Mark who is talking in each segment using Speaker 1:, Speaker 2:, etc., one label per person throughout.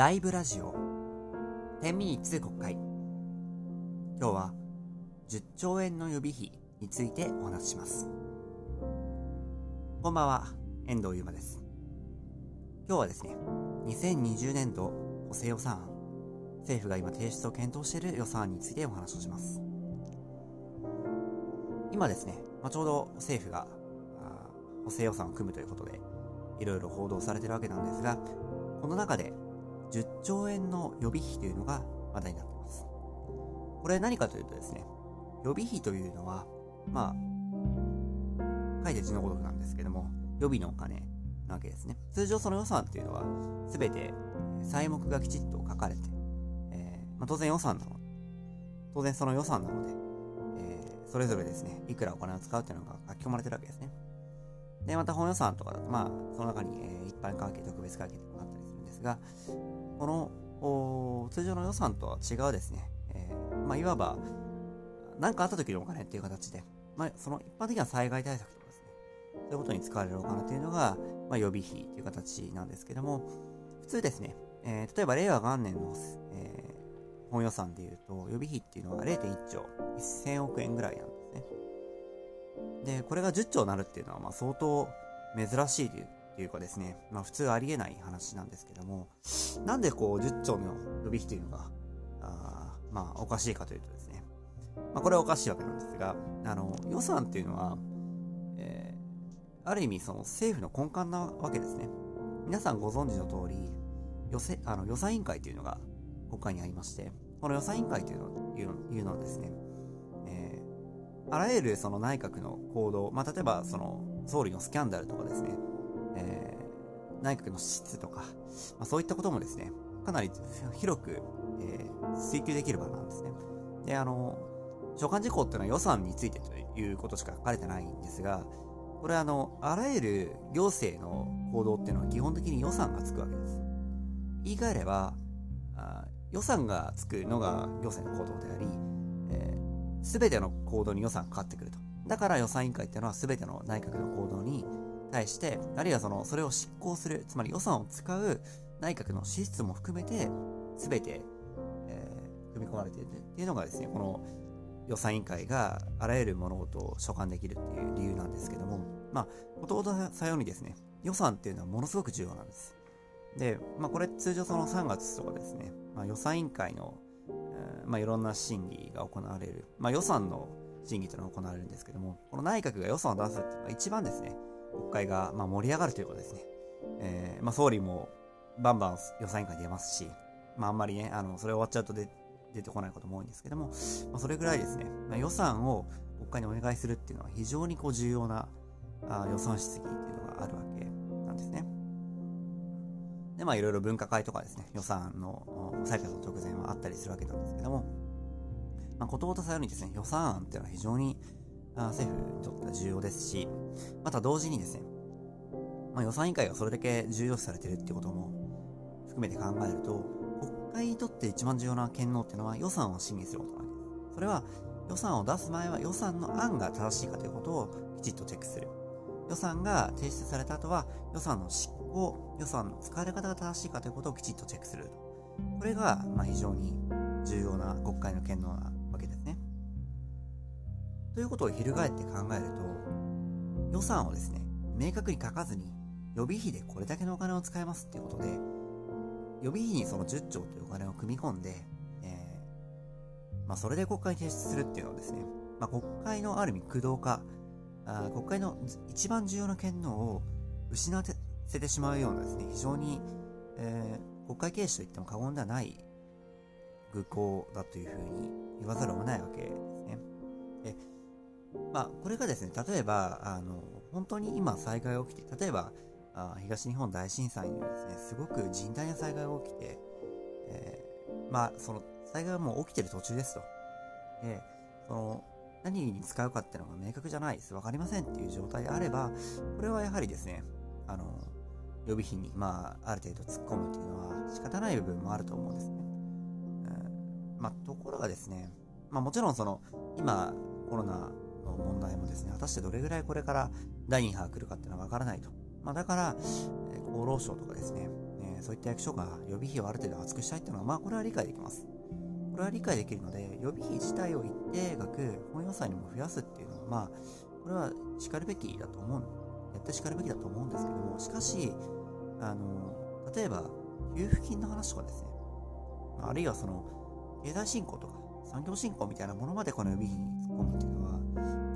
Speaker 1: ライブラジオ。10ミニツ国会。今日は10兆円の予備費についてお話しします。こんばんは遠藤優馬です。今日はですね2020年度補正予算案政府が今提出を検討している予算案についてお話をします。今ですね、まあ、ちょうど政府が補正予算を組むということでいろいろ報道されてるわけなんですがこの中で10兆円の予備費というのが話題になっています。これ何かというとですね、予備費というのは、まあ、書いて字のごとくなんですけども、予備のお金なわけですね。通常その予算っていうのは、すべて細目がきちっと書かれて、えー、まあ、当然予算なの当然その予算なので、えー、それぞれですね、いくらお金を使うっていうのが書き込まれてるわけですね。で、また本予算とかだと、まあ、その中に、えー、一般会計、特別会計とかあったりするんですが、この通常の予算とは違うですね、えー、まあ、いわば何かあった時のお金っていう形で、まあ、その一般的な災害対策とかですね、そういうことに使われるお金というのが、まあ、予備費という形なんですけども、普通ですね、えー、例えば令和元年の、えー、本予算でいうと、予備費っていうのが0.1兆1000億円ぐらいなんですね。で、これが10兆になるっていうのは、まあ、相当珍しいというっていうかですね、まあ普通ありえない話なんですけども、なんでこう10兆の予備費というのが、あまあおかしいかというとですね、まあこれはおかしいわけなんですが、あの予算っていうのは、えー、ある意味その政府の根幹なわけですね。皆さんご存知の通り、予せあの予算委員会というのが国会にありまして、この予算委員会というのいういうのはですね、えー、あらゆるその内閣の行動、まあ、例えばその総理のスキャンダルとかですね、えー、内閣の質とか、まあ、そういったこともですね、かなり広く、えー、追求できる場なんですね。で、あの、所管事項っていうのは予算についてということしか書かれてないんですが、これはあの、あらゆる行政の行動っていうのは基本的に予算がつくわけです。言い換えれば、あ予算がつくのが行政の行動であり、す、え、べ、ての行動に予算がかかってくると。だから予算委員会っていうのはすべての内閣の行動に対して、あるいはその、それを執行する、つまり予算を使う内閣の支出も含めて、すべて、えー、組み込まれているっていうのがですね、この予算委員会があらゆる物事を所管できるっていう理由なんですけども、まあ、もともとさようにですね、予算っていうのはものすごく重要なんです。で、まあ、これ通常その3月とかですね、まあ、予算委員会の、え、まあ、いろんな審議が行われる、まあ、予算の審議というのが行われるんですけども、この内閣が予算を出すっていうのが一番ですね、国会が、ま、盛り上がるということですね。えー、まあ、総理もバンバン予算委員会出ますし、まあ、あんまりね、あの、それ終わっちゃうと出てこないことも多いんですけども、まあ、それぐらいですね、まあ、予算を国会にお願いするっていうのは非常にこう重要なあ予算質疑っていうのがあるわけなんですね。で、まあいろいろ分科会とかですね、予算の採決の直前はあったりするわけなんですけども、まあ、ことごとさようにですね、予算案っていうのは非常に政府にとっては重要ですし、また同時にですね、まあ、予算委員会がそれだけ重要視されてるってことも含めて考えると、国会にとって一番重要な権能っていうのは予算を審議することなんです。それは予算を出す前は予算の案が正しいかということをきちっとチェックする。予算が提出された後は予算の執行、予算の使われ方が正しいかということをきちっとチェックすると。これがまあ非常に重要な国会の権能なわけですねということを翻って考えると、予算をですね、明確に書かずに、予備費でこれだけのお金を使いますっていうことで、予備費にその10兆というお金を組み込んで、えー、まあ、それで国会に提出するっていうのはですね、まあ、国会のある意味駆動化、あ国会の一番重要な権能を失わせてしまうようなですね、非常に、えー、国会軽視といっても過言ではない愚行だというふうに言わざるを得ないわけですね。でまあ、これがですね、例えば、あの、本当に今災害が起きて、例えば、あ東日本大震災にですね、すごく甚大な災害が起きて、えー、まあ、その、災害はもう起きてる途中ですと。で、その、何に使うかっていうのが明確じゃないです。わかりませんっていう状態であれば、これはやはりですね、あの、予備費に、まあ、ある程度突っ込むっていうのは仕方ない部分もあると思うんですね。うん、まあ、ところがですね、まあもちろんその、今、コロナの問題もですね、果たしてどれぐらいこれから第2波が来るかっていうのはわからないと。まあ、だから、え、厚労省とかですね、えそういった役所が予備費をある程度厚くしたいっていうのは、まあこれは理解できます。これは理解できるので、予備費自体を一定額本予算にも増やすっていうのは、まあ、これは叱るべきだと思う、やって叱るべきだと思うんですけども、しかし、あの、例えば、給付金の話とかですね、あるいはその、経済振興とか、産業振興みたいなものまでこの予備費に突っ込むっていうのは、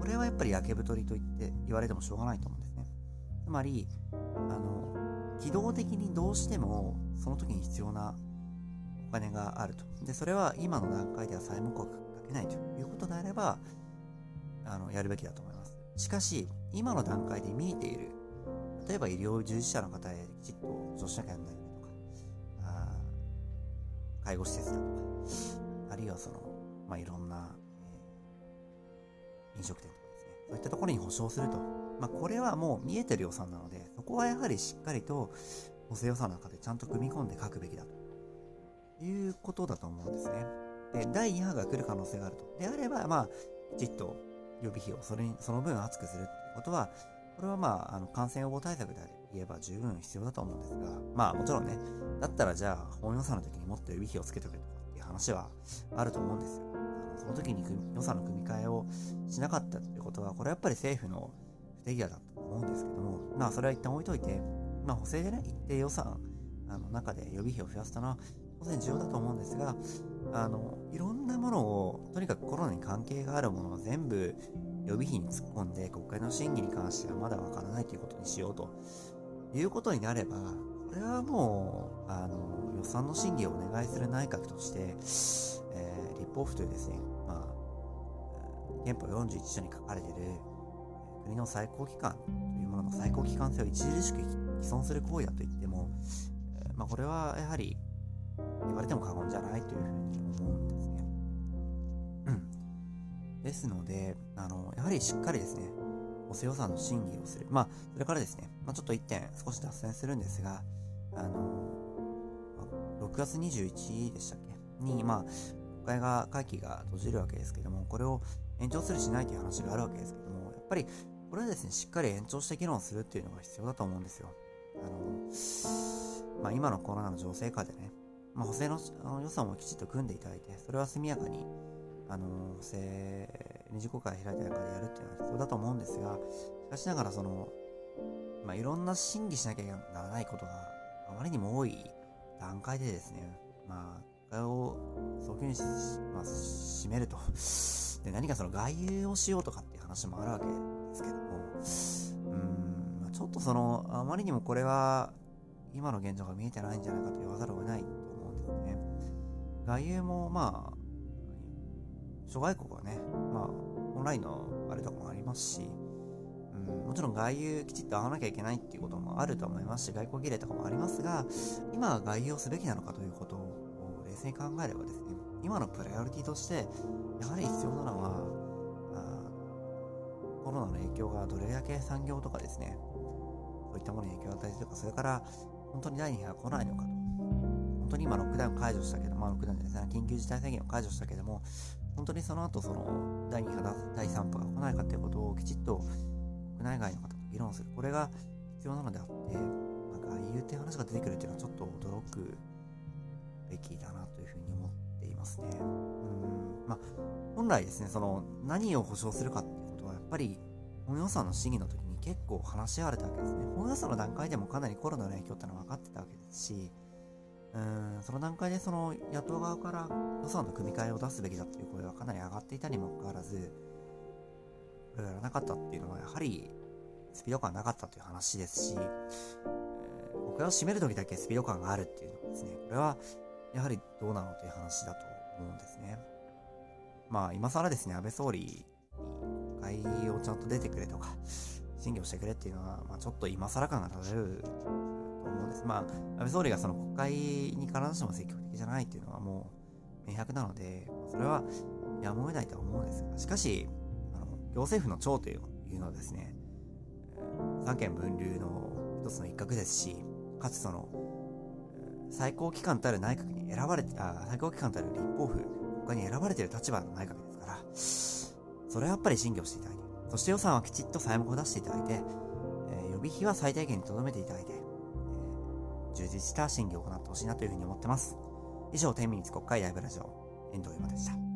Speaker 1: これはやっぱり焼け太りと言って言われてもしょうがないと思うんですね。つまり、あの、機動的にどうしてもその時に必要なお金があると。で、それは今の段階では債務国かけないということであれば、あの、やるべきだと思います。しかし、今の段階で見えている、例えば医療従事者の方へきちっと助手しなきゃならないとか、あ介護施設だとか、あるいはその、まあ、いろんな、飲食店とかですね、そういったところに保証すると。まあ、これはもう見えてる予算なので、そこはやはりしっかりと補正予算の中でちゃんと組み込んで書くべきだと。いうことだと思うんですね。で、第2波が来る可能性があると。であれば、まあ、きちっと予備費をそれに、その分厚くするってことは、これはまあ、あの、感染予防対策で言えば十分必要だと思うんですが、まあもちろんね、だったらじゃあ、本予算の時にもっと予備費をつけておけとかっていう話はあると思うんですよ。その時に予算の組み替えをしなかったっていうことは、これはやっぱり政府の不手際だと思うんですけども、まあそれは一旦置いといて、まあ補正でね、一定予算あの中で予備費を増やすというのは、当然重要だと思うんですが、あの、いろんなものを、とにかくコロナに関係があるものを全部予備費に突っ込んで、国会の審議に関してはまだわからないということにしようと。いうことになれば、これはもう、あの、予算の審議をお願いする内閣として、えー、立法府というですね、まあ、憲法41条に書かれている、国の最高機関というものの最高機関性を著しく毀損する行為だと言っても、まあ、これはやはり言われても過言じゃないというふうに思うんですね。うん。ですので、あの、やはりしっかりですね、補正予算の審議をする。まあ、それからですね、まあ、ちょっと一点少し脱線するんですが、あの、6月21日でしたっけ？に、まあ、会が、会期が閉じるわけですけども、これを延長するしないという話があるわけですけども、やっぱり、これはですね、しっかり延長して議論するっていうのが必要だと思うんですよ。あの、まあ、今のコロナの情勢下でね、まあ、補正の予算をきちっと組んでいただいて、それは速やかに、あの、補正、二次国会開いた中でやるっていうのは必要だと思うんですが、しかしながらその、まあ、いろんな審議しなきゃならないことがあまりにも多い段階でですね、まあ、これを早急にまあ、締めると。で、何かその外遊をしようとかっていう話もあるわけですけども、うん、ちょっとその、あまりにもこれは、今の現状が見えてないんじゃないかと言わざるを得ないと思うんですよね。外遊もまあ、諸外国はね、まあ、オンラインのあれとかもありますし、うん、もちろん外遊きちっと会わなきゃいけないっていうこともあると思いますし、外交儀礼とかもありますが、今は外遊をすべきなのかということ冷静に考えればですね、今のプライオリティとして、やはり必要なのは、コロナの影響がどれだけ産業とかですね、そういったものに影響を与えているか、それから本当に第2波が来ないのかと。本当に今ロックダウン解除したけど、まあロックダウンじゃない緊急事態宣言を解除したけども、本当にその後その第2波、第3波が来ないかということをきちっと国内外の方と議論する。これが必要なのであって、なんか外遊って話が出てくるっていうのはちょっと驚くべきだなというふうに思っていますね。うん。まあ、本来ですね、その何を保証するかっていうことはやっぱり本予算の審議の時に結構話し合われたわけですね。本予算の段階でもかなりコロナの影響ってのは分かってたわけですし、うんその段階でその野党側から予算の組み替えを出すべきだっていう声はかなり上がっていたにもかかわらず、これやらなかったっていうのはやはりスピード感なかったという話ですし、えー、国会を締める時だけスピード感があるっていうのはですね、これはやはりどうなのという話だと思うんですね。まあ今更ですね、安倍総理に国会をちゃんと出てくれとか、審議をしてくれっていうのは、まあちょっと今更感が漂うと思うんです。まあ、安倍総理がその国会に必ずしも積極的じゃないっていうのはもう明白なので、それはやむを得ないとは思うんですが、しかし、あの行政府の長というのはですね、三権分立の一つの一角ですし、かつその、最高機関たる内閣に選ばれて、あ最高機関たる立法府、他に選ばれている立場の内閣ですから、それはやっぱり審議をしていただいて、そして予算はきちっと債務を出していただいて、えー、予備費は最低限にとどめていただいて、充実した審議を行ってほしいなというふうに思ってます。以上、天民日国会ライブラジオ、遠藤優馬でした。